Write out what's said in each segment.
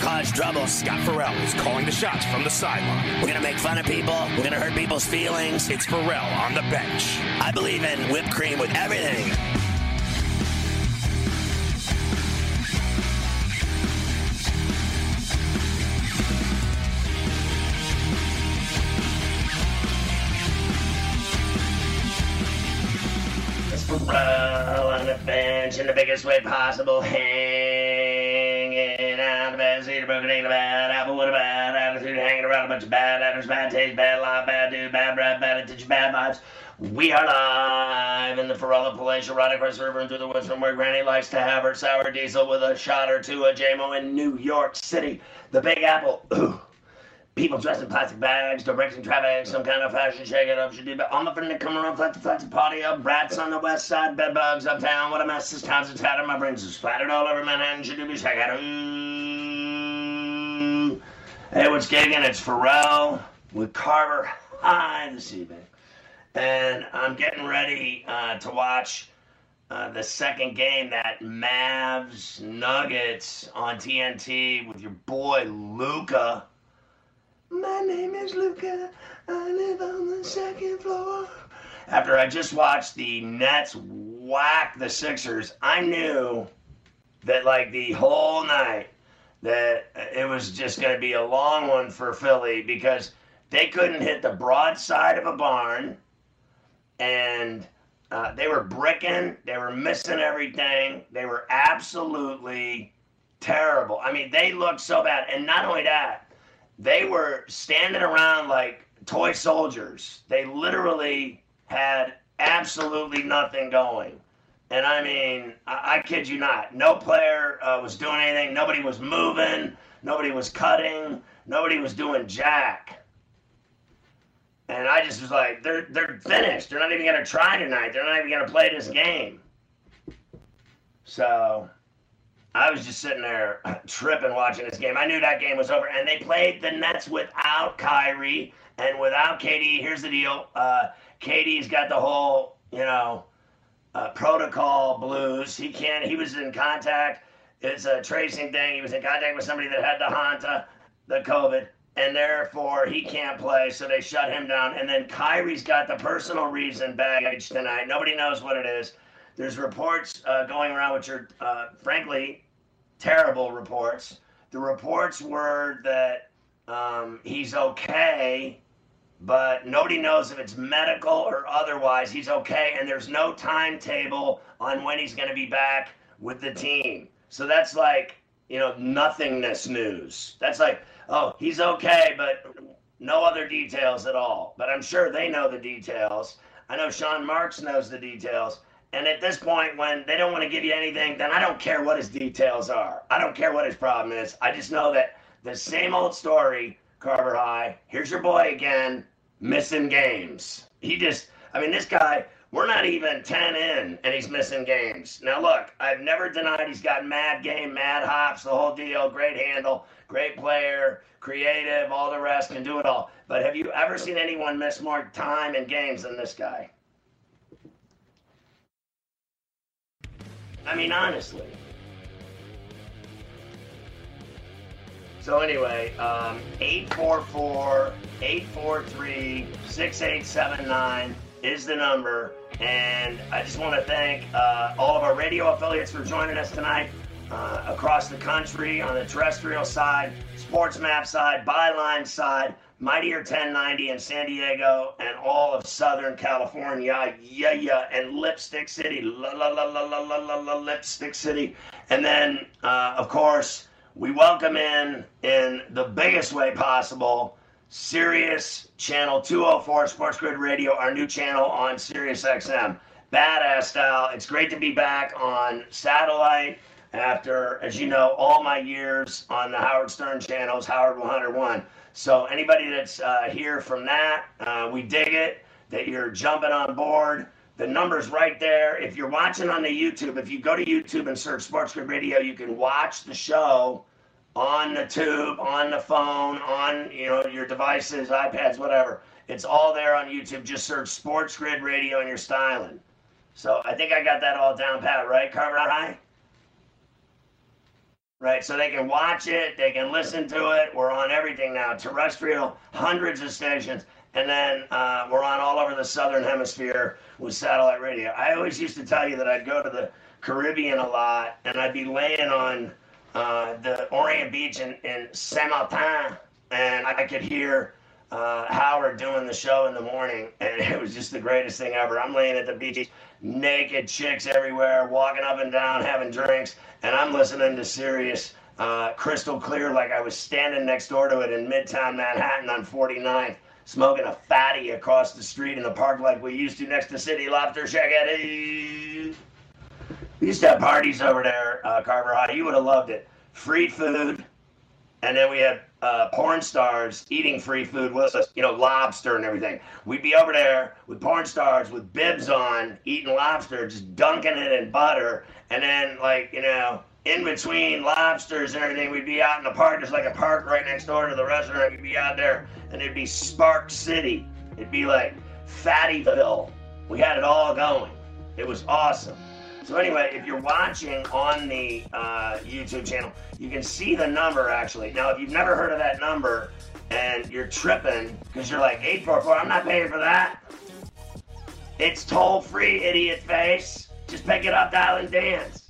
Cause trouble. Scott Ferrall is calling the shots from the sideline. We're gonna make fun of people. We're gonna hurt people's feelings. It's Ferrall on the bench. I believe in whipped cream with everything. Ferrall on the bench in the biggest way possible. Hanging out the bad seat, broken ain't a bad apple with a bad attitude, hanging around a bunch of bad actors, bad taste, bad lie, bad dude, bad breath, bad attention, bad vibes. We are live in the Farella Palatial, right across the river and through the woods from where Granny likes to have her sour diesel with a shot or two of JMO in New York City. The Big Apple. People dressed in plastic bags, directing traffic, some kind of fashion shake it up, should do but I'm the come around, flat to flat to party up, rats on the west side, bed bugs uptown, what a mess, this town's a tatter, my brains are splattered all over Manhattan, should do be Ooh. Hey, what's gigging? It's Ferrall with Carver High this evening. And I'm getting ready uh, to watch uh, the second game, that Mavs Nuggets on TNT with your boy Luka. My name is Luca. I live on the second floor. After I just watched the Nets whack the Sixers, I knew that like the whole night that it was just going to be a long one for Philly because they couldn't hit the broadside of a barn and uh, they were bricking, they were missing everything, they were absolutely terrible. I mean, they looked so bad, and not only that, they were standing around like toy soldiers. They literally had absolutely nothing going. And I mean, I, I kid you not, no player uh, was doing anything. Nobody was moving. Nobody was cutting. Nobody was doing jack. And I just was like, they're they're finished. They're not even gonna try tonight. They're not even gonna play this game. So I was just sitting there tripping watching this game. I knew that game was over, and they played the Nets without Kyrie and without KD. Here's the deal: uh, KD's got the whole, you know, uh, protocol blues. He can't. He was in contact. It's a tracing thing. He was in contact with somebody that had the Hanta, the COVID, and therefore he can't play. So they shut him down. And then Kyrie's got the personal reason baggage tonight. Nobody knows what it is. There's reports uh, going around which are, uh, frankly, terrible reports. The reports were that um, he's okay, but nobody knows if it's medical or otherwise. He's okay, and there's no timetable on when he's going to be back with the team. So that's like, you know, nothingness news. That's like, oh, he's okay, but no other details at all. But I'm sure they know the details. I know Sean Marks knows the details. And at this point, when they don't want to give you anything, then I don't care what his details are. I don't care what his problem is. I just know that the same old story, Carver High. Here's your boy again, missing games. He just, I mean, this guy, we're not even 10 in, and he's missing games. Now, look, I've never denied he's got mad game, mad hops, the whole deal, great handle, great player, creative, all the rest, can do it all. But have you ever seen anyone miss more time in games than this guy? I mean, honestly. So anyway, um, 844-843-6879 is the number. And I just want to thank uh, all of our radio affiliates for joining us tonight uh, across the country on the terrestrial side, sports map side, byline side, Mightier 1090 in San Diego and all of Southern California. Yeah, yeah. And Lipstick City. La, la, la, la, la, la, la, Lipstick City. And then, uh, of course, we welcome in, in the biggest way possible, Sirius Channel 204 Sports Grid Radio, our new channel on Sirius XM. Badass style. It's great to be back on satellite after, as you know, all my years on the Howard Stern channels, Howard 101. So anybody that's uh, here from that, uh, we dig it. That you're jumping on board. The number's right there. If you're watching on the YouTube, if you go to YouTube and search Sports Grid Radio, you can watch the show on the tube, on the phone, on you know your devices, iPads, whatever. It's all there on YouTube. Just search Sports Grid Radio and you're styling. So I think I got that all down pat, right, Carver High? Right, so they can watch it, they can listen to it. We're on everything now, terrestrial, hundreds of stations, and then uh, we're on all over the southern hemisphere with satellite radio. I always used to tell you that I'd go to the Caribbean a lot, and I'd be laying on uh, the Orient Beach in, in Saint Martin, and I could hear uh, Howard doing the show in the morning, and it was just the greatest thing ever. I'm laying at the beach, naked chicks everywhere, walking up and down, having drinks, and I'm listening to Sirius uh, crystal clear like I was standing next door to it in Midtown Manhattan on 49th, smoking a fatty across the street in the park like we used to next to City Lobster Shack. We used to have parties over there, uh, Carver High. You would have loved it. Free food, and then we had uh, porn stars eating free food with us, you know, lobster and everything. We'd be over there with porn stars with bibs on, eating lobster, just dunking it in butter, and then like you know, in between lobsters and everything, we'd be out in the park. There's like a park right next door to the restaurant. We'd be out there, and it'd be Spark City. It'd be like Fattyville. We had it all going. It was awesome. So anyway, if you're watching on the uh, YouTube channel, you can see the number actually. Now, if you've never heard of that number and you're tripping because you're like 844, I'm not paying for that. It's toll free, idiot face. Just pick it up, dial, and dance.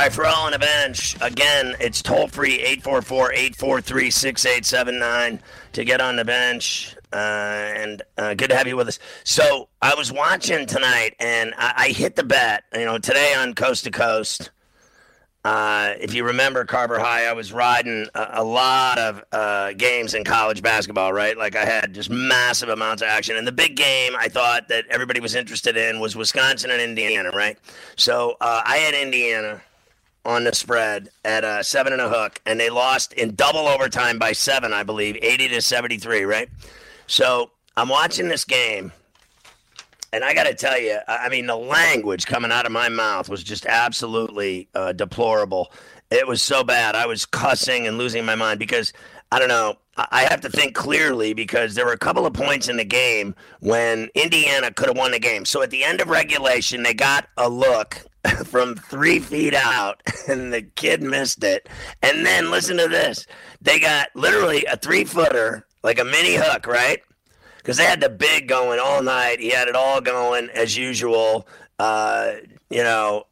All right, for all on the bench, again, it's toll free 844 843 6879 to get on the bench. Uh, and uh, good to have you with us. So I was watching tonight and I, I hit the bet, you know, today on Coast to Coast. Uh, if you remember Carver High, I was riding a, a lot of uh, games in college basketball, right? Like I had just massive amounts of action. And the big game I thought that everybody was interested in was Wisconsin and Indiana, right? So uh, I had Indiana on the spread at uh, seven and a hook, and they lost in double overtime by seven, I believe, 80 to 73, right? So I'm watching this game, and I got to tell you, I mean, the language coming out of my mouth was just absolutely uh, deplorable. It was so bad. I was cussing and losing my mind because I don't know. I have to think clearly because there were a couple of points in the game when Indiana could have won the game. So at the end of regulation, they got a look from three feet out, and the kid missed it. And then listen to this: they got literally a three footer, like a mini hook, right? Because they had the big going all night. He had it all going as usual. Uh, you know,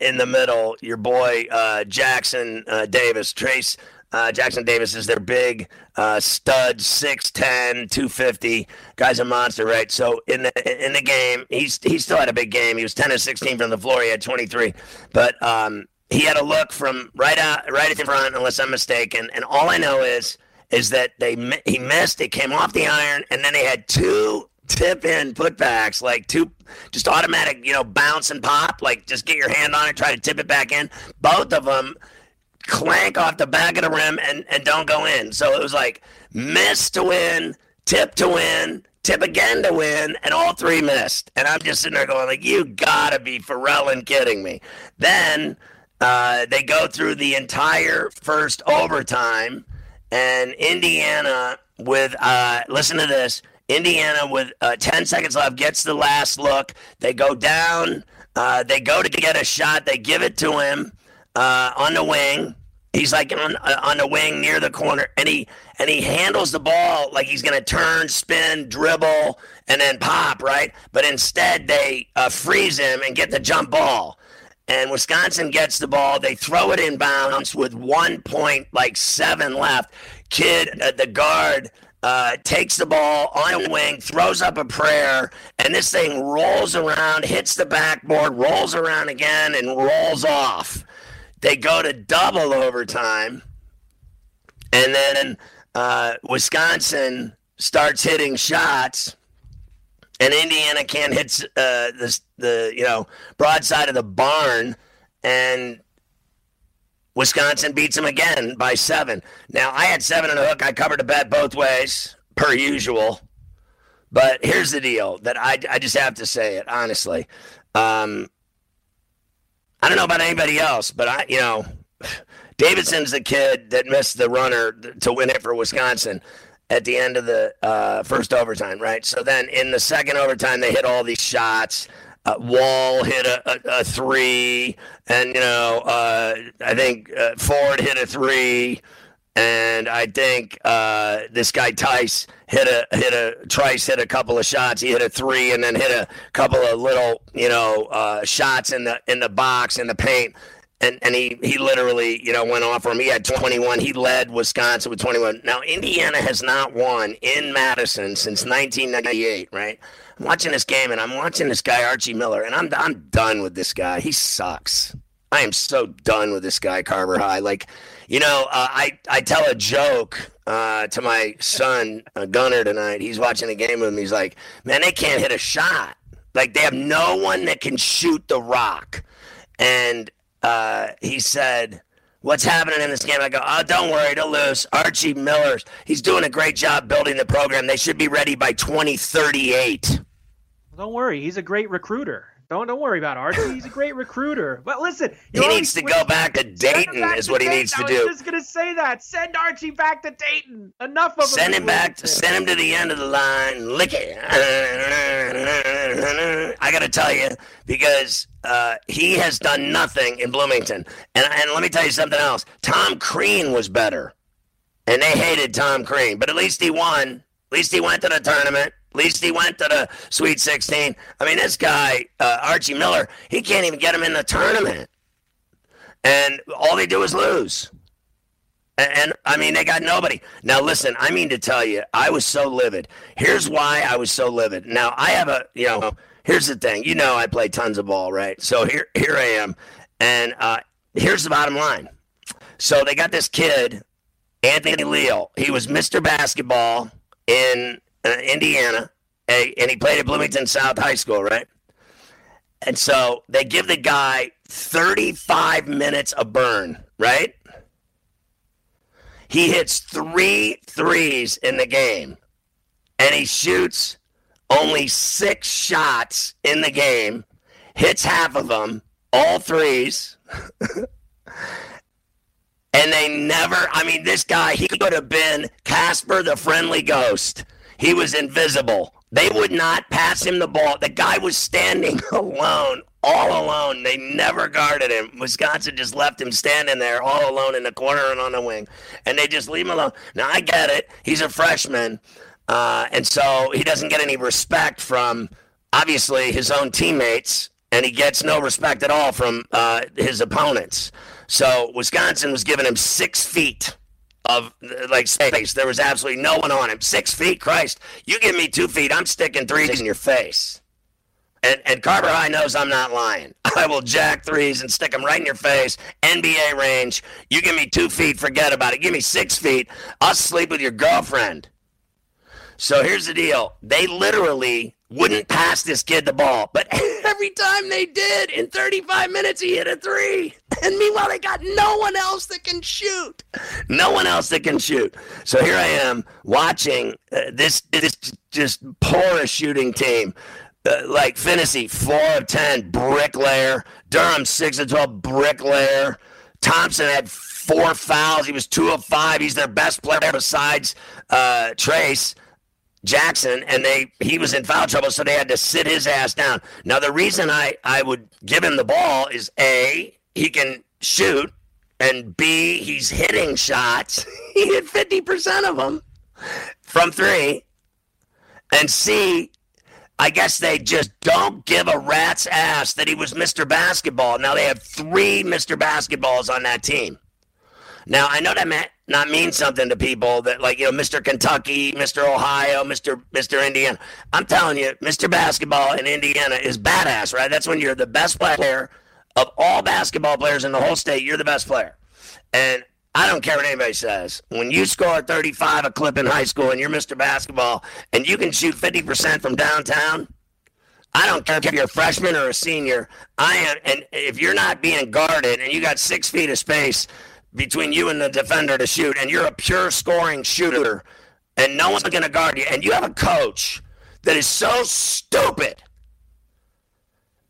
in the middle, your boy uh, Jackson uh, Davis, Trayce Uh, Jackson Davis is their big uh, stud, 6'10", 250. Guy's a monster, right? So in the in the game, he's he still had a big game. He was 10 of 16 from the floor. He had 23. But um, he had a look from right out, right at the front, unless I'm mistaken. And all I know is is that they he missed. It came off the iron, and then they had two tip in putbacks, like two just automatic, you know, bounce and pop. Like just get your hand on it, try to tip it back in. Both of them clank off the back of the rim and and don't go in. So it was like miss to win, tip to win, tip again to win, and all three missed. And I'm just sitting there going like, you gotta be Pharrell and kidding me. Then uh, they go through the entire first overtime, and Indiana with uh, listen to this. Indiana with uh, 10 seconds left gets the last look. They go down. Uh, they go to get a shot. They give it to him uh, on the wing. He's like on uh, on the wing near the corner, and he and he handles the ball like he's gonna turn, spin, dribble, and then pop right. But instead, they uh, freeze him and get the jump ball and Wisconsin gets the ball. They throw it inbounds with one point, like seven left. Kid, uh, the guard, uh, takes the ball on a wing, throws up a prayer, and this thing rolls around, hits the backboard, rolls around again, and rolls off. They go to double overtime, and then uh, Wisconsin starts hitting shots and Indiana can't hit uh, the the you know broadside of the barn, and Wisconsin beats them again by seven. Now I had seven in the hook. I covered a bet both ways per usual, but here's the deal that I I just have to say it honestly. Um, I don't know about anybody else, but I you know. Davison's the kid that missed the runner to win it for Wisconsin at the end of the uh, first overtime, right? So then in the second overtime, they hit all these shots. Uh, Wahl hit a, a, a, three, and you know, uh, I think uh, Ford hit a three, and I think uh, this guy Tice hit a hit a Trice hit a couple of shots. He hit a three, and then hit a couple of little you know uh, shots in the in the box in the paint and and he he literally you know went off for him. He had 21. He led Wisconsin with 21. Now Indiana has not won in Madison since 1998. Right? I'm watching this game and I'm watching this guy Archie Miller, and I'm I'm done with this guy. He sucks. I am so done with this guy Carver High. Like, you know, uh, I I tell a joke uh, to my son uh, Gunner tonight. He's watching the game with him. He's like, man, they can't hit a shot. Like they have no one that can shoot the rock. And uh, he said, What's happening in this game? I go, Oh, don't worry, they'll lose. Archie Miller's, he's doing a great job building the program. They should be ready by 2038. Don't worry, he's a great recruiter. Don't don't worry about Archie. He's a great recruiter. But listen, he needs to go back to Dayton. Back is to what Dayton. he needs to do. I was just gonna say that. Send Archie back to Dayton. Enough of send him. him back. To, send him to the end of the line. Lick it. I gotta tell you because uh, he has done nothing in Bloomington. And and let me tell you something else. Tom Crean was better, and they hated Tom Crean, but at least he won. At least he went to the tournament. At least he went to the Sweet 16. I mean, this guy, uh, Archie Miller, he can't even get him in the tournament. And all they do is lose. And, and, I mean, they got nobody. Now, listen, I mean to tell you, I was so livid. Here's why I was so livid. Now, I have a, you know, here's the thing. You know, I play tons of ball, right? So here, here I am. And uh, here's the bottom line. So they got this kid, Anthony Leal. He was Mr. Basketball in uh, Indiana, and he played at Bloomington South High School, right? And so they give the guy 35 minutes of burn, right? He hits three threes in the game, and he shoots only six shots in the game, hits half of them, all threes. and they never, I mean, this guy, he could have been Casper the Friendly Ghost. He was invisible. They would not pass him the ball. The guy was standing alone, all alone. They never guarded him. Wisconsin just left him standing there all alone in the corner and on the wing. And they just leave him alone. Now, I get it. He's a freshman. Uh, and so he doesn't get any respect from, obviously, his own teammates. And he gets no respect at all from uh, his opponents. So Wisconsin was giving him six feet of like space. There was absolutely no one on him. Six feet, Christ. You give me two feet, I'm sticking threes in your face. And, and Carver High knows I'm not lying. I will jack threes and stick them right in your face. NBA range. You give me two feet, forget about it. Give me six feet. I'll sleep with your girlfriend. So here's the deal. They literally wouldn't pass this kid the ball. But every time they did, in 35 minutes, he hit a three. And meanwhile, they got no one else that can shoot. No one else that can shoot. So here I am watching uh, this, this just porous shooting team. Uh, like Finney, 4 of 10, bricklayer. Durham, 6 of 12, bricklayer. Thompson had four fouls. He was 2 of 5. He's their best player besides uh, Trayce. Jackson, and they he was in foul trouble, so they had to sit his ass down. Now the reason I I would give him the ball is a he can shoot, and b he's hitting shots. he hit fifty percent of them from three, and c I guess they just don't give a rat's ass that he was Mr. Basketball. Now they have three Mr. Basketballs on that team. Now I know that may not mean something to people that like you know Mr. Kentucky, Mr. Ohio, Mr. Mr. Indiana. I'm telling you, Mr. Basketball in Indiana is badass, right? That's when you're the best player of all basketball players in the whole state. You're the best player, and I don't care what anybody says. When you score 35 a clip in high school and you're Mr. Basketball and you can shoot 50% from downtown, I don't care if you're a freshman or a senior. I am, and if you're not being guarded and you got six feet of space between you and the defender to shoot, and you're a pure scoring shooter, and no one's going to guard you, and you have a coach that is so stupid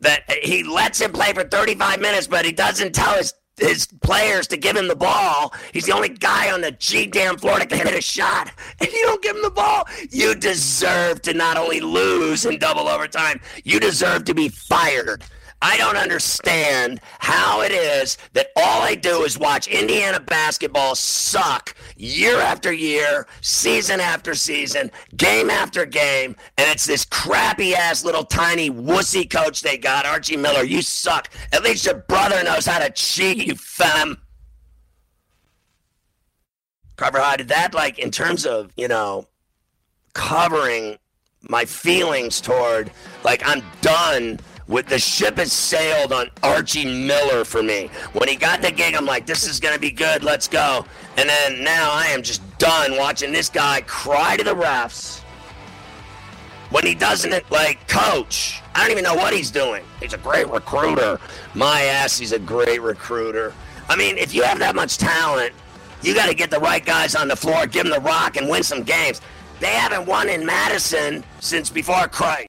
that he lets him play for 35 minutes, but he doesn't tell his his players to give him the ball. He's the only guy on the G damn floor that can hit a shot, and you don't give him the ball. You deserve to not only lose in double overtime, you deserve to be fired. I don't understand how it is that all I do is watch Indiana basketball suck year after year, season after season, game after game, and it's this crappy ass little tiny wussy coach they got, Archie Miller. You suck. At least your brother knows how to cheat, you femme. Carver High, did that like in terms of, you know, covering my feelings toward like I'm done with the ship has sailed on Archie Miller for me. When he got the gig, I'm like, this is gonna be good. Let's go. And then now I am just done watching this guy cry to the refs when he doesn't like coach. I don't even know what he's doing. He's a great recruiter. My ass, he's a great recruiter. I mean, if you have that much talent, you got to get the right guys on the floor, give them the rock, and win some games. They haven't won in Madison since before Christ.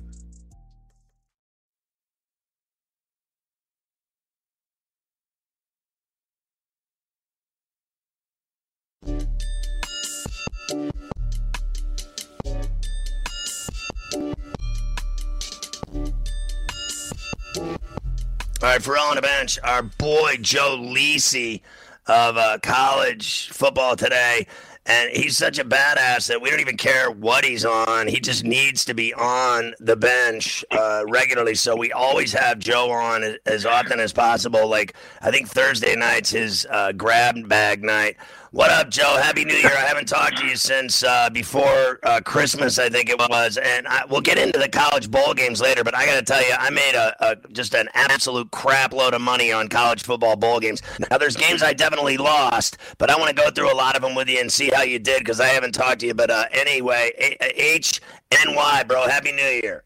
All right, for all on the bench, our boy Joe Lisi of uh, college football today. And he's such a badass that we don't even care what he's on. He just needs to be on the bench uh, regularly. So we always have Joe on as often as possible. Like, I think Thursday night's his uh, grab bag night. What up, Joe? Happy New Year. I haven't talked to you since uh, before uh, Christmas, I think it was. And I, we'll get into the college bowl games later, but I got to tell you, I made a, a, just an absolute crap load of money on college football bowl games. Now, there's games I definitely lost, but I want to go through a lot of them with you and see how you did because I haven't talked to you. But uh, anyway, H N Y, bro. Happy New Year.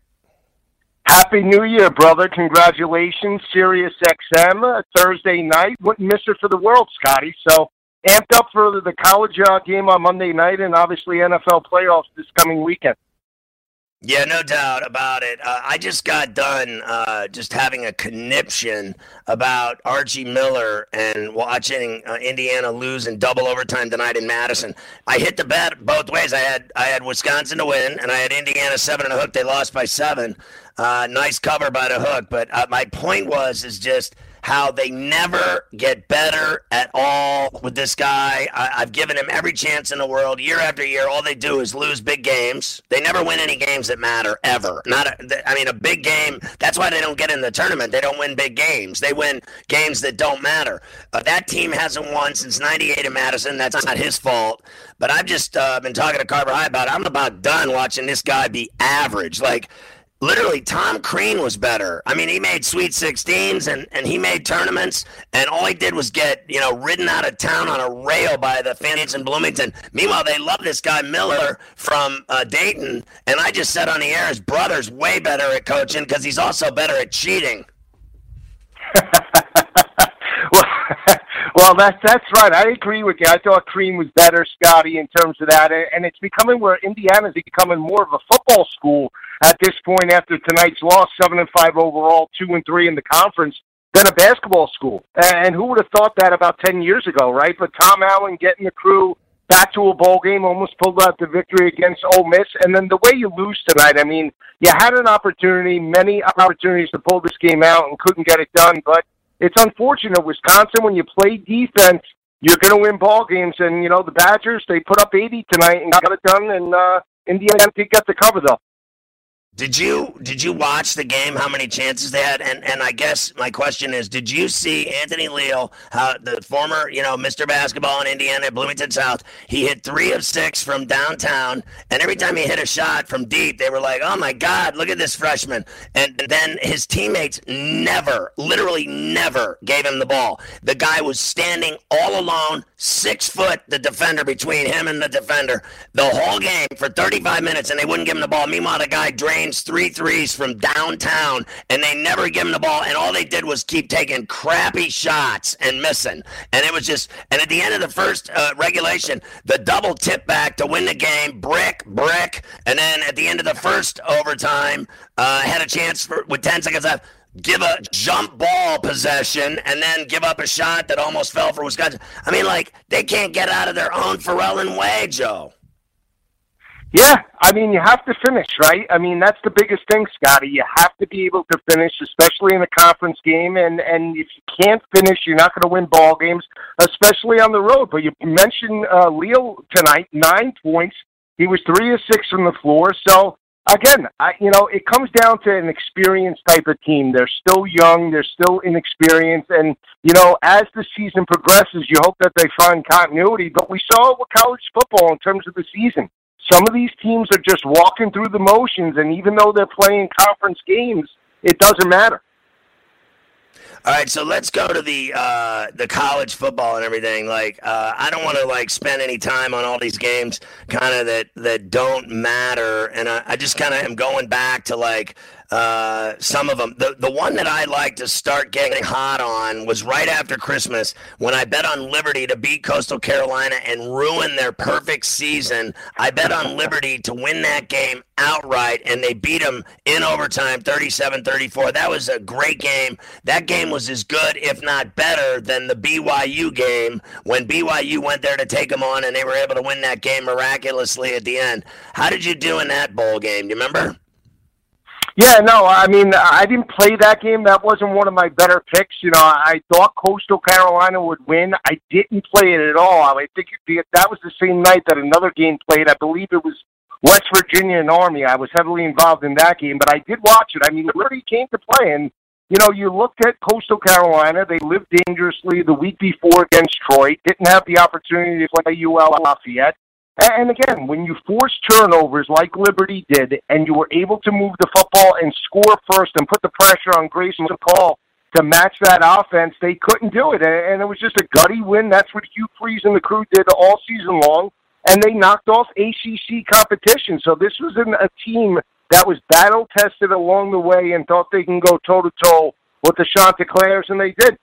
Happy New Year, brother. Congratulations. Sirius XM, Thursday night. Wouldn't miss it for the world, Scotty. So amped up for the college uh, game on Monday night and obviously NFL playoffs this coming weekend. Yeah, no doubt about it. Uh, I just got done uh, just having a conniption about Archie Miller and watching uh, Indiana lose in double overtime tonight in Madison. I hit the bet both ways. I had I had Wisconsin to win, and I had Indiana seven and a hook. They lost by seven. Uh, nice cover by the hook, but uh, my point was is just how they never get better at all with this guy. I, have given him every chance in the world, year after year. All they do is lose big games. They never win any games that matter ever. Not, a, I mean, a big game. That's why they don't get in the tournament. They don't win big games. They win games that don't matter. Uh, that team hasn't won since '98 in Madison. That's not his fault. But I've just uh, been talking to Carver High about. It. I'm about done watching this guy be average. Like literally Tom Crean was better. I mean, he made Sweet 16s and, and he made tournaments, and all he did was get, you know, ridden out of town on a rail by the fans in Bloomington. Meanwhile, they love this guy Miller from uh, Dayton, and I just said on the air his brother's way better at coaching because he's also better at cheating. well, well, that's that's right. I agree with you. I thought Crean was better, Scotty, in terms of that, and it's becoming where Indiana's becoming more of a football school at this point after tonight's loss, seven and five overall, two and three in the conference, than a basketball school. And who would have thought that about ten years ago, right? But Tom Allen getting the crew back to a bowl game, almost pulled out the victory against Ole Miss, and then the way you lose tonight. I mean, you had an opportunity, many opportunities to pull this game out, and couldn't get it done. But it's unfortunate. Wisconsin, when you play defense, you're going to win ball games, and you know the Badgers. They put up 80 tonight and got it done, and uh, Indiana did get the cover though. Did you did you watch the game? How many chances they had? And and I guess my question is, did you see Anthony Leal, how uh, the former you know Mr. Basketball in Indiana, Bloomington South? He hit three of six from downtown, and every time he hit a shot from deep, they were like, "Oh my God, look at this freshman!" And then his teammates never, literally never, gave him the ball. The guy was standing all alone, six foot, the defender between him and the defender, the whole game for 35 minutes, and they wouldn't give him the ball. Meanwhile, the guy drained three threes from downtown, and they never give him the ball. And all they did was keep taking crappy shots and missing. And it was just, and at the end of the first uh, regulation, the double tip back to win the game, brick, brick. And then at the end of the first overtime, uh, had a chance for, with 10 seconds left give a jump ball possession and then give up a shot that almost fell for Wisconsin. I mean, like, they can't get out of their own Pharrellan way, Joe. Yeah, I mean, you have to finish, right? I mean, that's the biggest thing, Scotty. You have to be able to finish, especially in a conference game. And and if you can't finish, you're not going to win ball games, especially on the road. But you mentioned uh, Leal tonight, nine points. He was three of six from the floor. So again, I, you know, it comes down to an experienced type of team. They're still young, they're still inexperienced, and you know, as the season progresses, you hope that they find continuity. But we saw it with college football in terms of the season some of these teams are just walking through the motions, and even though they're playing conference games, it doesn't matter. All right, so let's go to the uh, the college football and everything. Like, uh, I don't want to like spend any time on all these games, kind of that that don't matter, and I, I just kind of am going back to like uh, some of them. The the one that I like to start getting hot on was right after Christmas when I bet on Liberty to beat Coastal Carolina and ruin their perfect season. I bet on Liberty to win that game outright, and they beat them in overtime, 37-34. That was a great game. That game was as good, if not better, than the BYU game when BYU went there to take them on, and they were able to win that game miraculously at the end. How did you do in that bowl game? Do you remember? Yeah, no, I mean, I didn't play that game. That wasn't one of my better picks. You know, I thought Coastal Carolina would win. I didn't play it at all. I think that was the same night that another game played. I believe it was West Virginia and Army. I was heavily involved in that game, but I did watch it. I mean, Liberty came to play, and you know, you looked at Coastal Carolina. They lived dangerously the week before against Troy. Didn't have the opportunity to play UL Lafayette. And again, when you force turnovers like Liberty did, and you were able to move the football and score first and put the pressure on Grayson McCall to match that offense, they couldn't do it. And it was just a gutty win. That's what Hugh Freeze and the crew did all season long. And they knocked off ACC competition. So this was a team that was battle tested along the way and thought they can go toe to toe with the Chanticleers, and they did.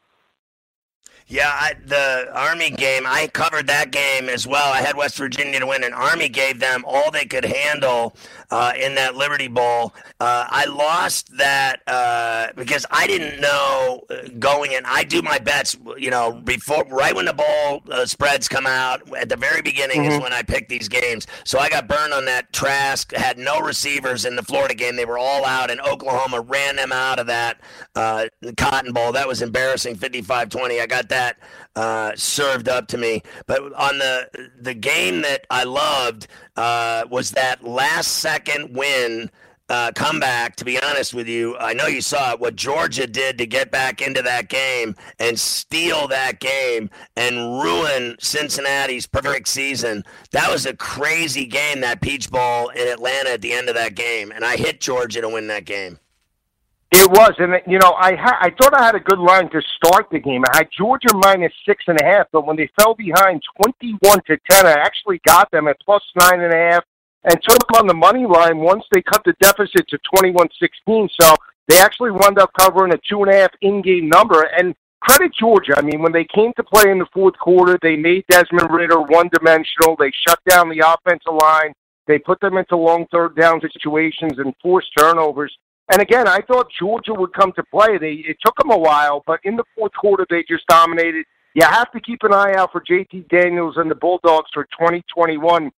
Yeah, I, the Army game, I covered that game as well. I had West Virginia to win, and Army gave them all they could handle uh, in that Liberty Bowl. Uh, I lost that uh, because I didn't know uh, going in. I do my bets, you know, before right when the bowl uh, spreads come out at the very beginning mm-hmm. is when I pick these games. So I got burned on that. Trask had no receivers in the Florida game; they were all out, and Oklahoma ran them out of that uh, Cotton Bowl. That was embarrassing, 55-20. I got that uh, served up to me. But on the the game that I loved uh, was that last second win. Uh, comeback, to be honest with you, I know you saw it. What Georgia did to get back into that game and steal that game and ruin Cincinnati's perfect season. That was a crazy game, that Peach Bowl in Atlanta at the end of that game. And I hit Georgia to win that game. It was, and you know, I ha- I thought I had a good line to start the game. I had Georgia minus six and a half, but when they fell behind twenty-one to ten, I actually got them at plus nine and a half, and took on the money line once they cut the deficit to twenty-one sixteen. So they actually wound up covering a two and a half in-game number. And credit Georgia. I mean, when they came to play in the fourth quarter, they made Desmond Ridder one-dimensional. They shut down the offensive line. They put them into long third down situations and forced turnovers. And again, I thought Georgia would come to play. They it took them a while, but in the fourth quarter they just dominated. You have to keep an eye out for JT Daniels and the Bulldogs for 2021.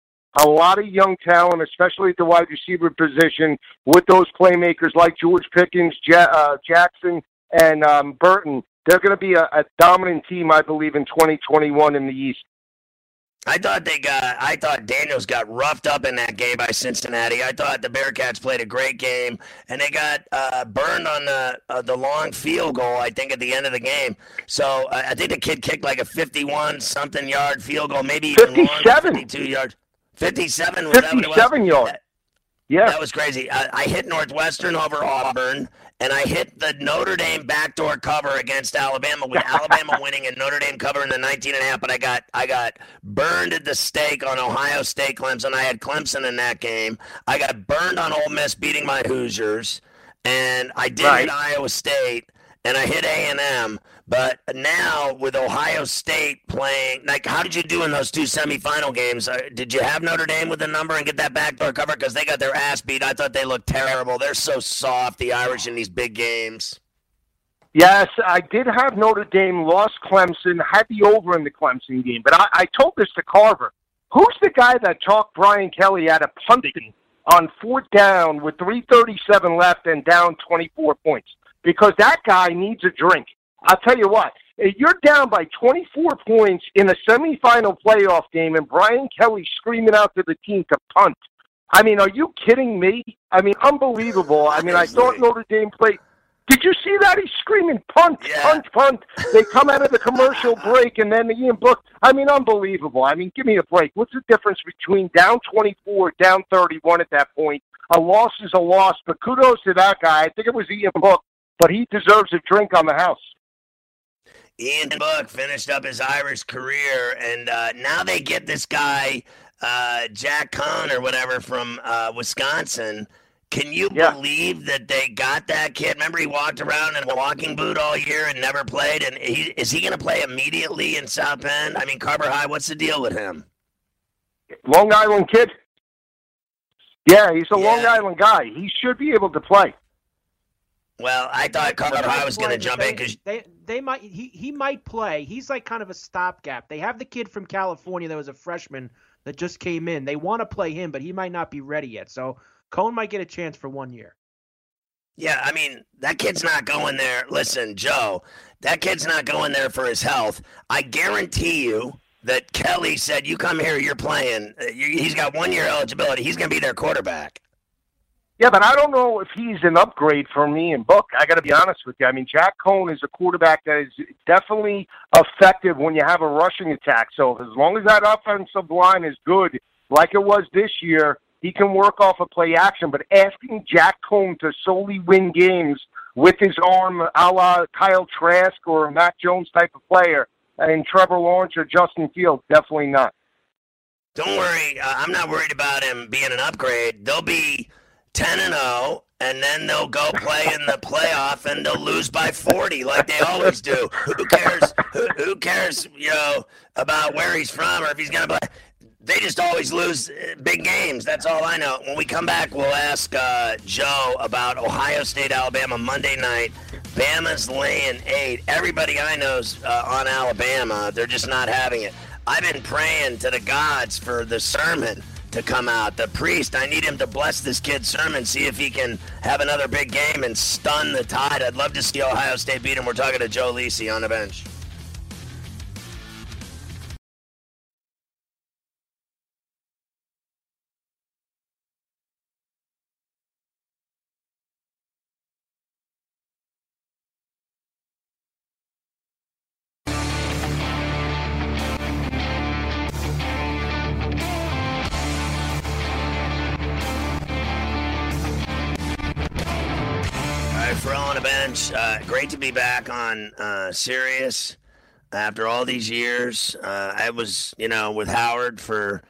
A lot of young talent, especially at the wide receiver position, with those playmakers like George Pickens, ja- uh, Jackson, and um, Burton. They're going to be a, a dominant team, I believe, in 2021 in the East. I thought they got. I thought Daniels got roughed up in that game by Cincinnati. I thought the Bearcats played a great game, and they got uh, burned on the uh, the long field goal. I think at the end of the game. So uh, I think the kid kicked like a fifty-one something yard field goal, maybe even 57. fifty-two yards. Fifty-seven. Fifty-seven yards. Yeah, that was crazy. I, I hit Northwestern over Auburn and I hit the Notre Dame backdoor cover against Alabama with Alabama winning and Notre Dame covering the 19 and a half, but I got I got burned at the stake on Ohio State Clemson. I had Clemson in that game. I got burned on Ole Miss beating my Hoosiers, and I did right. hit Iowa State and I hit A&M. But now with Ohio State playing, like, how did you do in those two semifinal games? Uh, did you have Notre Dame with the number and get that backdoor cover? Because they got their ass beat. I thought they looked terrible. They're so soft, the Irish, in these big games. Yes, I did have Notre Dame lost Clemson, had the over in the Clemson game. But I, I told this to Carver. Who's the guy that talked Brian Kelly out of punting on fourth down with 3.37 left and down 24 points? because that guy needs a drink. I'll tell you what, if you're down by 24 points in a semifinal playoff game and Brian Kelly screaming out to the team to punt, I mean, are you kidding me? I mean, unbelievable. I mean, I thought Notre Dame played. Did you see that? He's screaming, punt, yeah. punt, punt. They come out of the commercial break, and then the Ian Book. I mean, unbelievable. I mean, give me a break. What's the difference between down 24, down 31 at that point? A loss is a loss, but kudos to that guy. I think it was Ian Book but he deserves a drink on the house. Ian Book finished up his Irish career, and uh, now they get this guy, uh, Jack Coan or whatever from uh, Wisconsin. Can you yeah. believe that they got that kid? Remember, he walked around in a walking boot all year and never played. And he, is he going to play immediately in South Bend? I mean, Carver High. What's the deal with him? Long Island kid. Yeah, he's a yeah. Long Island guy. He should be able to play. Well, I thought Carver High was going to jump they, in because they they might he he might play. He's like kind of a stopgap. They have the kid from California that was a freshman that just came in. They want to play him, but he might not be ready yet. So Coan might get a chance for one year. Yeah, I mean that kid's not going there. Listen, Joe, that kid's not going there for his health. I guarantee you that Kelly said, "You come here, you're playing." He's got one year eligibility. He's going to be their quarterback. Yeah, but I don't know if he's an upgrade for me and Book. I got to be honest with you. I mean, Jack Coan is a quarterback that is definitely effective when you have a rushing attack. So as long as that offensive line is good, like it was this year, he can work off of play action. But asking Jack Coan to solely win games with his arm, a la Kyle Trask or Matt Jones type of player, and Trevor Lawrence or Justin Fields, definitely not. Don't worry, uh, I'm not worried about him being an upgrade. They'll be 10 and 0 and then they'll go play in the playoff and they'll lose by 40 like they always do. Who cares who, who cares, you know, about where he's from or if he's going to play they just always lose uh, big games. That's all I know. When we come back, we'll ask uh, Joe about Ohio State, Alabama Monday night. Bama's laying eight. Everybody I know's uh, on Alabama. They're just not having it. I've been praying to the gods for the sermon to come out. The priest, I need him to bless this kid's sermon, see if he can have another big game and stun the tide. I'd love to see Ohio State beat him. We're talking to Joe Lisi on the bench. Be back on uh, Sirius after all these years. Uh, I was, you know, with Howard for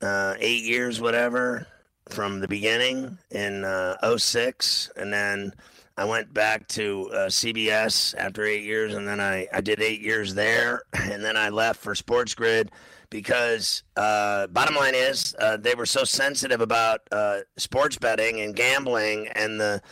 uh, eight years, whatever, from the beginning in uh, 06. And then I went back to uh, CBS after eight years. And then I, I did eight years there. And then I left for Sports Grid because uh, bottom line is uh, they were so sensitive about uh, sports betting and gambling and the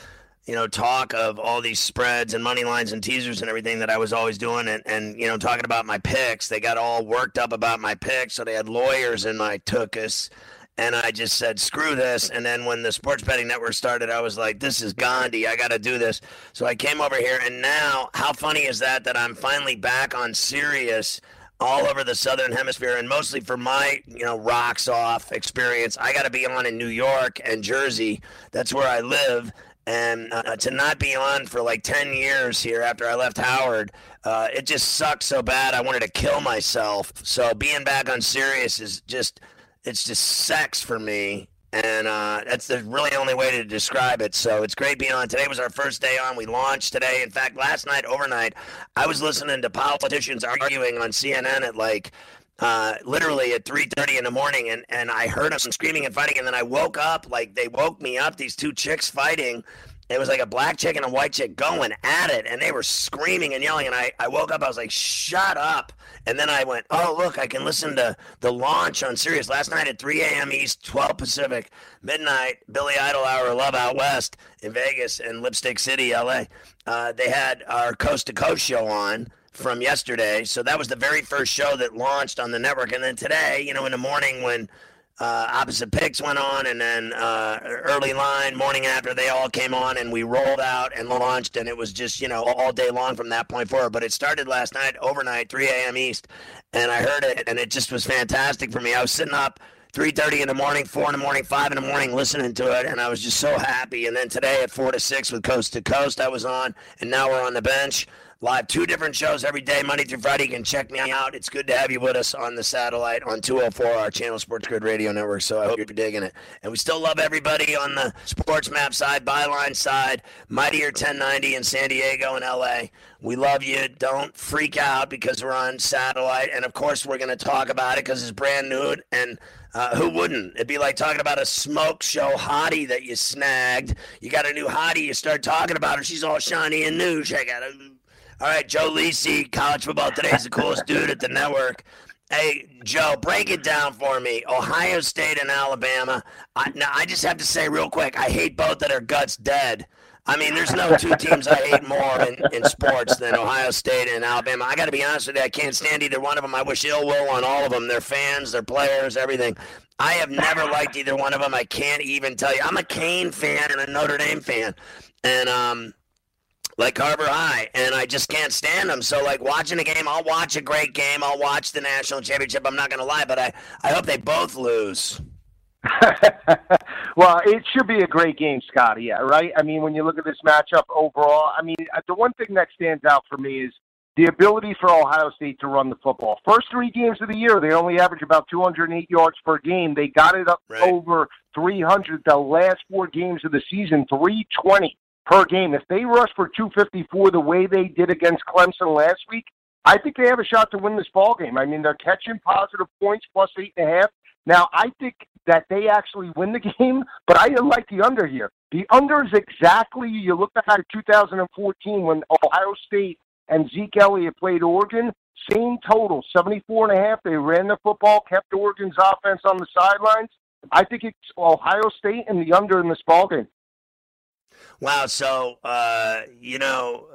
you know, talk of all these spreads and money lines and teasers and everything that I was always doing and, and you know, talking about my picks. They got all worked up about my picks, so they had lawyers in my tuchus. And I just said, screw this. And then when the sports betting network started, I was like, this is Gandhi. I got to do this. So I came over here. And now, how funny is that that I'm finally back on Sirius all over the southern hemisphere and mostly for my you know rocks off experience i got to be on in new york and jersey that's where i live and uh, to not be on for like 10 years here after I left Howard, uh, it just sucked so bad. I wanted to kill myself. So being back on Sirius is just, it's just sex for me. And uh, that's the really only way to describe it. So it's great being on. Today was our first day on. We launched today. In fact, last night, overnight, I was listening to politicians arguing on CNN at like uh, literally at 3.30 in the morning and, and i heard them screaming and fighting and then i woke up like they woke me up these two chicks fighting. It was like a black chick and a white chick going at it and they were screaming and yelling and I, I woke up i was like shut up. And then i went oh look i can listen to the launch on sirius last night at 3 a.m east 12 pacific midnight billy idol hour love out west in vegas and lipstick city la uh, they had our coast to coast show on from yesterday. So that was the very first show that launched on the network. And then today, you know, in the morning when uh, Opposite Picks went on, and then uh, Early Line, morning after, they all came on, and we rolled out and launched, and it was just, you know, all day long from that point forward. But it started last night, overnight, 3 a.m. East, and I heard it, and it just was fantastic for me. I was sitting up 3.30 in the morning, 4 in the morning, 5 in the morning listening to it, and I was just so happy. And then today at 4 to 6 with Coast to Coast, I was on, and now we're on the bench live two different shows every day, Monday through Friday. You can check me out. It's good to have you with us on the satellite on 204, our channel Sports Grid Radio Network. So I hope you're digging it. And we still love everybody on the Sports Map side, Byline side, Mightier 1090 in San Diego and LA. We love you. Don't freak out because we're on satellite. And of course, we're going to talk about it because it's brand new. And uh, who wouldn't? It'd be like talking about a smoke show hottie that you snagged. You got a new hottie, you start talking about her. She's all shiny and new. Check out all right, Joe Lisi, college football today is the coolest dude at the network. Hey, Joe, break it down for me. Ohio State and Alabama. I, now, I just have to say real quick, I hate both that are guts dead. I mean, there's no two teams I hate more in, in sports than Ohio State and Alabama. I got to be honest with you, I can't stand either one of them. I wish ill will on all of them. Their fans, their players, everything. I have never liked either one of them. I can't even tell you. I'm a Cane fan and a Notre Dame fan. And um, like Carver High, and I just can't stand them. So, like watching a game, I'll watch a great game. I'll watch the national championship. I'm not going to lie, but I, I hope they both lose. Well, it should be a great game, Scotty. Yeah, right. I mean, when you look at this matchup overall, I mean, uh, the one thing that stands out for me is the ability for Ohio State to run the football. First three games of the year, they only average about 208 yards per game. They got it up Right. over 300 the last four games of the season, 320 per game. If they rush for 254 the way they did against Clemson last week, I think they have a shot to win this ball game. I mean, they're catching positive points plus eight and a half. Now, I think that they actually win the game, but I like the under here. The under is exactly, you look back at 2014 when Ohio State and Zeke Elliott played Oregon, same total, 74 and a half. They ran the football, kept Oregon's offense on the sidelines. I think it's Ohio State and the under in this ball game. Wow. So, uh, you know,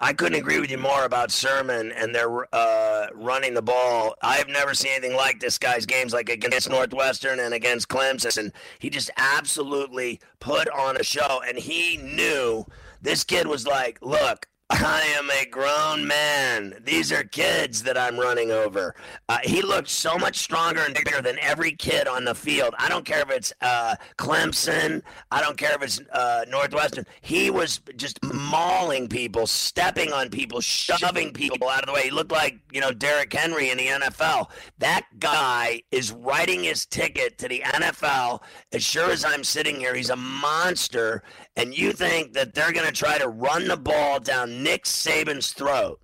I couldn't agree with you more about Sermon and their uh, running the ball. I've never seen anything like this guy's games, like against Northwestern and against Clemson. And He just absolutely put on a show, and he knew this kid was like, look. I am a grown man. These are kids that I'm running over. Uh, he looked so much stronger and bigger than every kid on the field. I don't care if it's uh, Clemson. I don't care if it's uh, Northwestern. He was just mauling people, stepping on people, shoving people out of the way. He looked like, you know, Derrick Henry in the NFL. That guy is writing his ticket to the NFL. As sure as I'm sitting here, he's a monster. And you think that they're going to try to run the ball down Nick Saban's throat?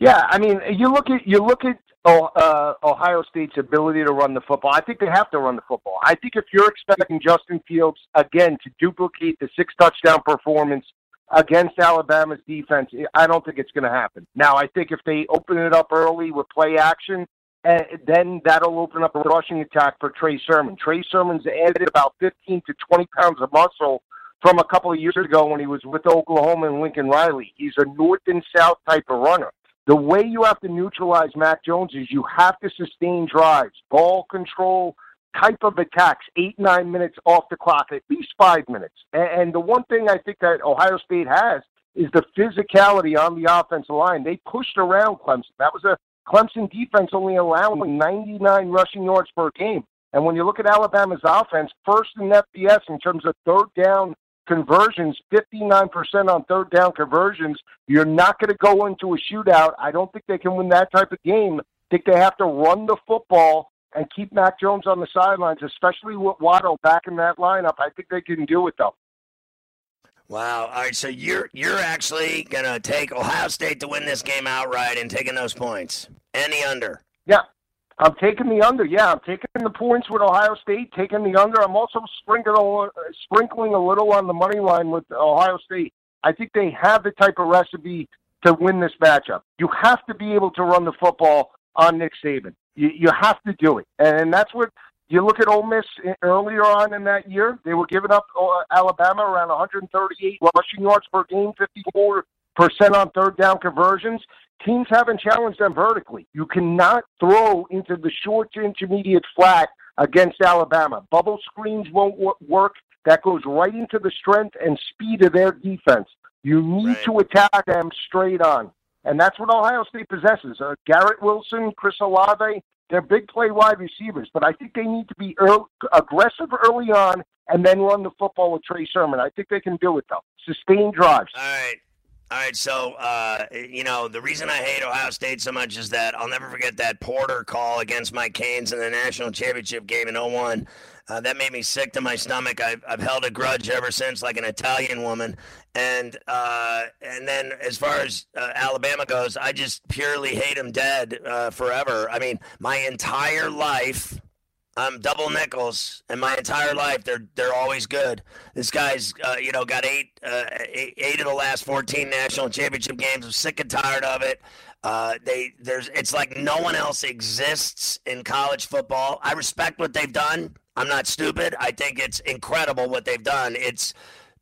Yeah, I mean, you look at you look at oh, uh, Ohio State's ability to run the football. I think they have to run the football. I think if you're expecting Justin Fields again to duplicate the six touchdown performance against Alabama's defense, I don't think it's going to happen. Now, I think if they open it up early with play action, and then that'll open up a rushing attack for Trey Sermon. Trey Sermon's added about 15 to 20 pounds of muscle from a couple of years ago when he was with Oklahoma and Lincoln Riley. He's a north and south type of runner. The way you have to neutralize Mac Jones is you have to sustain drives, ball control type of attacks, eight, nine minutes off the clock, at least five minutes. And, the one thing I think that Ohio State has is the physicality on the offensive line. They pushed around Clemson. That was a Clemson defense only allowing 99 rushing yards per game. And when you look at Alabama's offense, first in FBS in terms of third down conversions, 59% on third down conversions. You're not going to go into a shootout. I don't think they can win that type of game. I think they have to run the football and keep Mac Jones on the sidelines, especially with Waddle back in that lineup. I think they can do it, though. Wow. All right. So you're you're actually gonna take Ohio State to win this game outright and taking those points. Any under. Yeah. I'm taking the under. Yeah, I'm taking the points with Ohio State, taking the under. I'm also sprinkling a, sprinkling a little on the money line with Ohio State. I think they have the type of recipe to win this matchup. You have to be able to run the football on Nick Saban. You, you have to do it, and that's what you look at Ole Miss earlier on in that year. They were giving up uh, Alabama around 138 rushing yards per game, 54 percent on third down conversions. Teams haven't challenged them vertically. You cannot throw into the short to intermediate flat against Alabama. Bubble screens won't work. That goes right into the strength and speed of their defense. You need Right. to attack them straight on. And that's what Ohio State possesses. Uh, Garrett Wilson, Chris Olave, they're big play wide receivers, but I think they need to be early, aggressive early on and then run the football with Trey Sermon. I think they can do it, though. Sustained drives. All right. All right, so uh, you know the reason I hate Ohio State so much is that I'll never forget that Porter call against my Canes in the national championship game in 01. Uh, that made me sick to my stomach. I've, I've held a grudge ever since, like an Italian woman. And uh, and then as far as uh, Alabama goes, I just purely hate them dead uh, forever. I mean, my entire life, I'm double nickels, and my entire life they're they're always good. This guy's uh, you know got eight, uh, eight eight of the last 14 national championship games. I'm sick and tired of it. Uh, they there's it's like no one else exists in college football. I respect what they've done. I'm not stupid. I think it's incredible what they've done. It's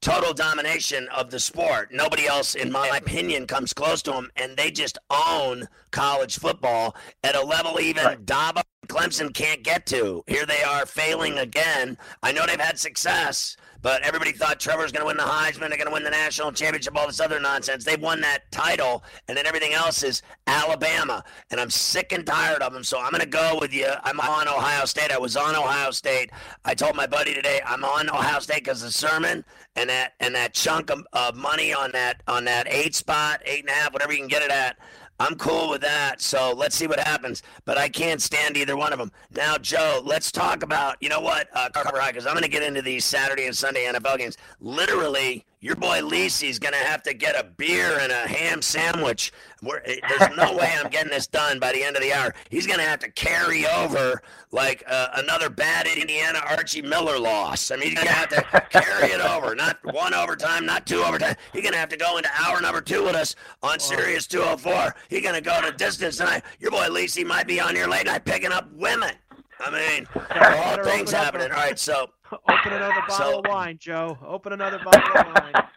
total domination of the sport. Nobody else, in my opinion, comes close to them, and they just own college football at a level even Dabo and Clemson can't get to. Here they are failing again. I know they've had success, but everybody thought Trevor's going to win the Heisman, they're going to win the national championship, all this other nonsense. They've won that title, and then everything else is Alabama. And I'm sick and tired of them, so I'm going to go with you. I'm on Ohio State. I was on Ohio State. I told my buddy today I'm on Ohio State because the sermon and that and that chunk of, of money on that on that eight spot, eight and a half, whatever you can get it at. I'm cool with that. So let's see what happens. But I can't stand either one of them. Now, Joe, let's talk about, you know what, uh, Carver because I'm going to get into these Saturday and Sunday NFL games. Literally, your boy Lisi's going to have to get a beer and a ham sandwich. We're, eh, there's no way I'm getting this done by the end of the hour. He's going to have to carry over like uh, another bad Indiana Archie Miller loss. I mean, he's to have to carry it over. Not one overtime, not two overtime. He's going to have to go into hour number two with us on Sirius 204. He's going to go to distance tonight. Your boy Lisi might be on here late night picking up women. I mean, all things happening. All right, so Open another bottle so, of wine, Joe. Open another bottle of wine. Right,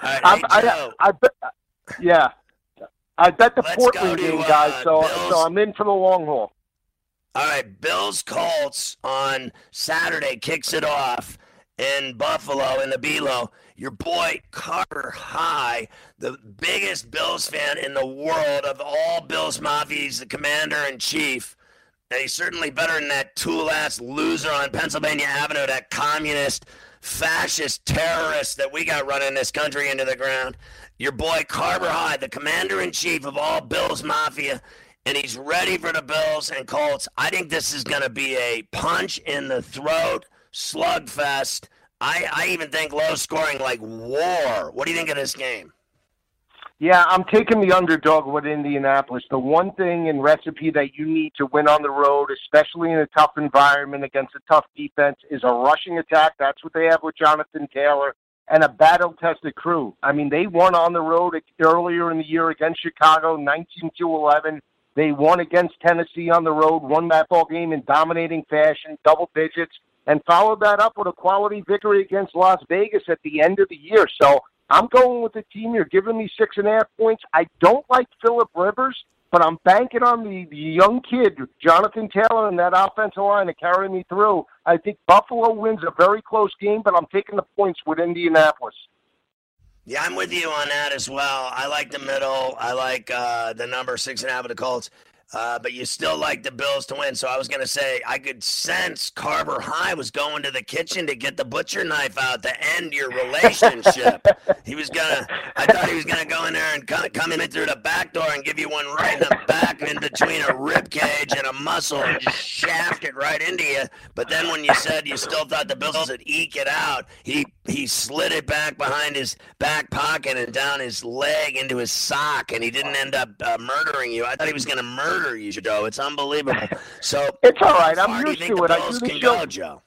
hey, I, I, bet, yeah. I bet the Portland game, uh, guys. So, so I'm in for the long haul. All right, Bills Colts on Saturday kicks it off in Buffalo in the Bealo. Your boy Carver High, the biggest Bills fan in the world of all Bills Mafia, he's the commander in chief. He's certainly better than that tool ass loser on Pennsylvania Avenue, that communist, fascist terrorist that we got running this country into the ground. Your boy Carver High, the commander in chief of all Bills Mafia, and he's ready for the Bills and Colts. I think this is going to be a punch in the throat slugfest. I, I even think low scoring like war. What do you think of this game? Yeah, I'm taking the underdog with Indianapolis. The one thing and recipe that you need to win on the road, especially in a tough environment against a tough defense, is a rushing attack. That's what they have with Jonathan Taylor and a battle tested crew. I mean, they won on the road earlier in the year against Chicago, 19 to 11. They won against Tennessee on the road, won that ball game in dominating fashion, double digits, and followed that up with a quality victory against Las Vegas at the end of the year. So I'm going with the team. You're giving me six and a half points. I don't like Philip Rivers, but I'm banking on the, the young kid, Jonathan Taylor, and that offensive line to carry me through. I think Buffalo wins a very close game, but I'm taking the points with Indianapolis. Yeah, I'm with you on that as well. I like the middle. I like uh, the number six and a half of the Colts. Uh, but you still like the Bills to win. So I was going to say, I could sense Carver High was going to the kitchen to get the butcher knife out to end your relationship. he was going to, I thought he was going to go in there and come, come in through the back door and give you one right in the back in between a rib cage and a muscle and just shaft it right into you. But then when you said you still thought the Bills would eke it out, he, he slid it back behind his back pocket and down his leg into his sock, and he didn't end up uh, murdering you. I thought he was going to murder murder you, Joe. It's unbelievable. So it's all right. I'm used to it. I do the can show. go, Joe.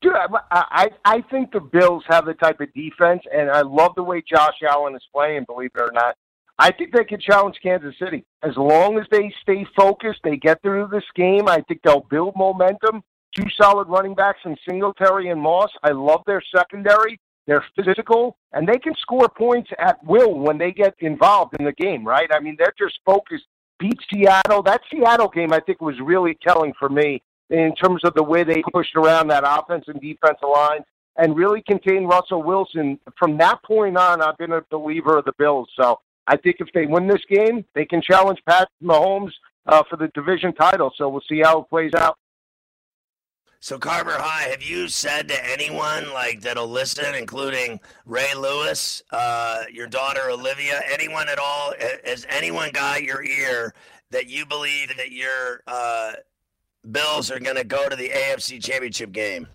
Dude, I, I I think the Bills have the type of defense, and I love the way Josh Allen is playing. Believe it or not, I think they can challenge Kansas City as long as they stay focused. They get through this game. I think they'll build momentum. Two solid running backs in Singletary and Moss. I love their secondary. They're physical, and they can score points at will when they get involved in the game. Right? I mean, they're just focused beat Seattle. That Seattle game, I think, was really telling for me in terms of the way they pushed around that offense and defensive line and really contained Russell Wilson. From that point on, I've been a believer of the Bills. So I think if they win this game, they can challenge Pat Mahomes uh, for the division title. So we'll see how it plays out. So Carver High, have you said to anyone like that'll listen, including Ray Lewis, uh, your daughter Olivia, anyone at all? Has anyone got your ear that you believe that your uh, Bills are going to go to the AFC Championship game?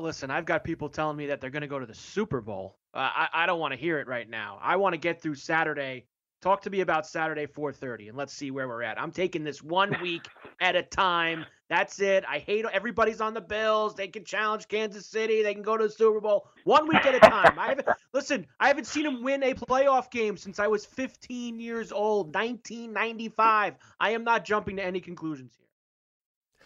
Listen, I've got people telling me that they're going to go to the Super Bowl. Uh, I, I don't want to hear it right now. I want to get through Saturday Talk to me about Saturday 4:30 and let's see where we're at. I'm taking this one week at a time. That's it. I hate everybody's on the Bills. They can challenge Kansas City. They can go to the Super Bowl one week at a time. I haven't listen. I haven't seen them win a playoff game since I was 15 years old, 1995. I am not jumping to any conclusions here.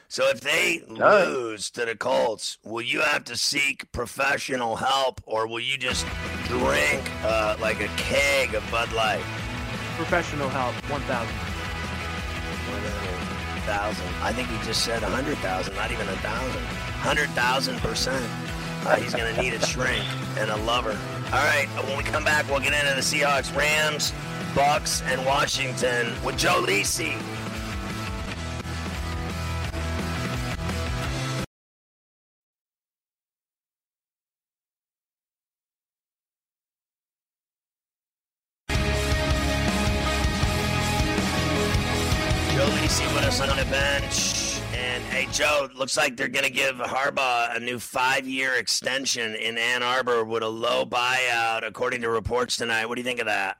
So if they lose to the Colts, will you have to seek professional help, or will you just drink uh, like a keg of Bud Light? professional help, 1000 100,000. I think he just said a 100,000, not even a thousand. 100,000 percent. Uh, he's going to need a shrink and a lover. All right, when we come back, we'll get into the Seahawks, Rams, Bucks, and Washington with Joe Lisi. Joe, looks like they're going to give Harbaugh a new five year extension in Ann Arbor with a low buyout, according to reports tonight. What do you think of that?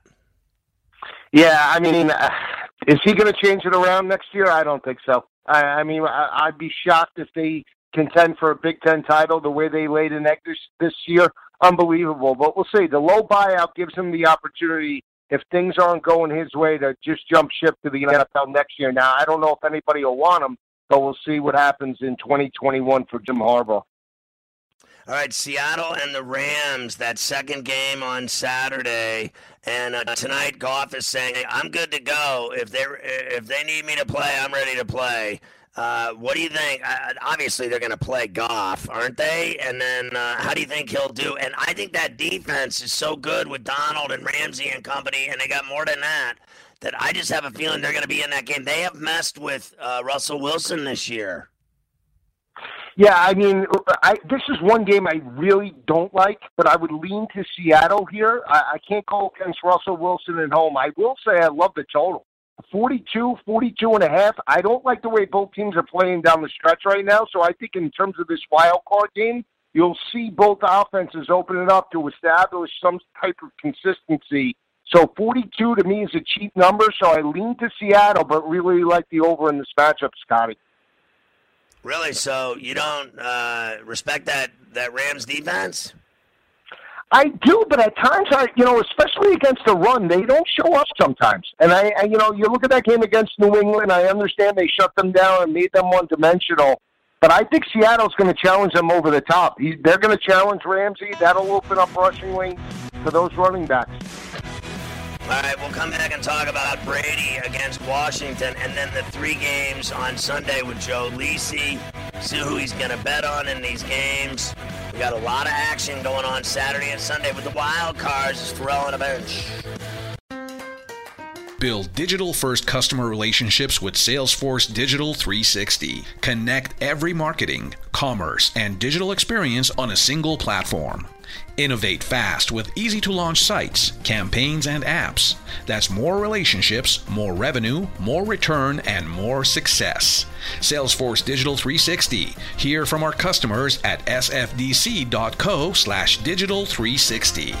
Yeah, I mean, uh, is he going to change it around next year? I don't think so. I, I mean, I, I'd be shocked if they contend for a Big Ten title the way they laid an egg this, this year. Unbelievable. But we'll see. The low buyout gives him the opportunity, if things aren't going his way, to just jump ship to the NFL next year. Now, I don't know if anybody will want him, but we'll see what happens in 2021 for Jim Harbaugh. All right, Seattle and the Rams, that second game on Saturday, and uh, tonight Goff is saying, hey, "I'm good to go. If they if they need me to play, I'm ready to play." Uh, what do you think? Uh, obviously, they're going to play Goff, aren't they? And then, uh, how do you think he'll do? And I think that defense is so good with Donald and Ramsey and company, and they got more than that. That I just have a feeling they're going to be in that game. They have messed with uh, Russell Wilson this year. Yeah, I mean, I, this is one game I really don't like, but I would lean to Seattle here. I, I can't go against Russell Wilson at home. I will say I love the total. 42, 42 and a half. I don't like the way both teams are playing down the stretch right now, so I think in terms of this wild card game, you'll see both offenses open it up to establish some type of consistency. So 42 to me is a cheap number, so I lean to Seattle, but really like the over in this matchup, Scotty. Really? So you don't uh, respect that that Rams defense? I do, but at times, I you know, especially against the run, they don't show up sometimes. And I, I, you know, you look at that game against New England. I understand they shut them down and made them one dimensional, but I think Seattle's going to challenge them over the top. He, they're going to challenge Ramsey. That'll open up rushing lanes for those running backs. All right, we'll come back and talk about Brady against Washington and then the three games on Sunday with Joe Lisi. See who he's going to bet on in these games. We got a lot of action going on Saturday and Sunday with the wild cards. Ferrall on a bench. Build digital first customer relationships with Salesforce Digital 360. Connect every marketing, commerce, and digital experience on a single platform. Innovate fast with easy to launch sites, campaigns, and apps. That's more relationships, more revenue, more return, and more success. Salesforce Digital 360. Hear from our customers at sfdc.co slash digital 360.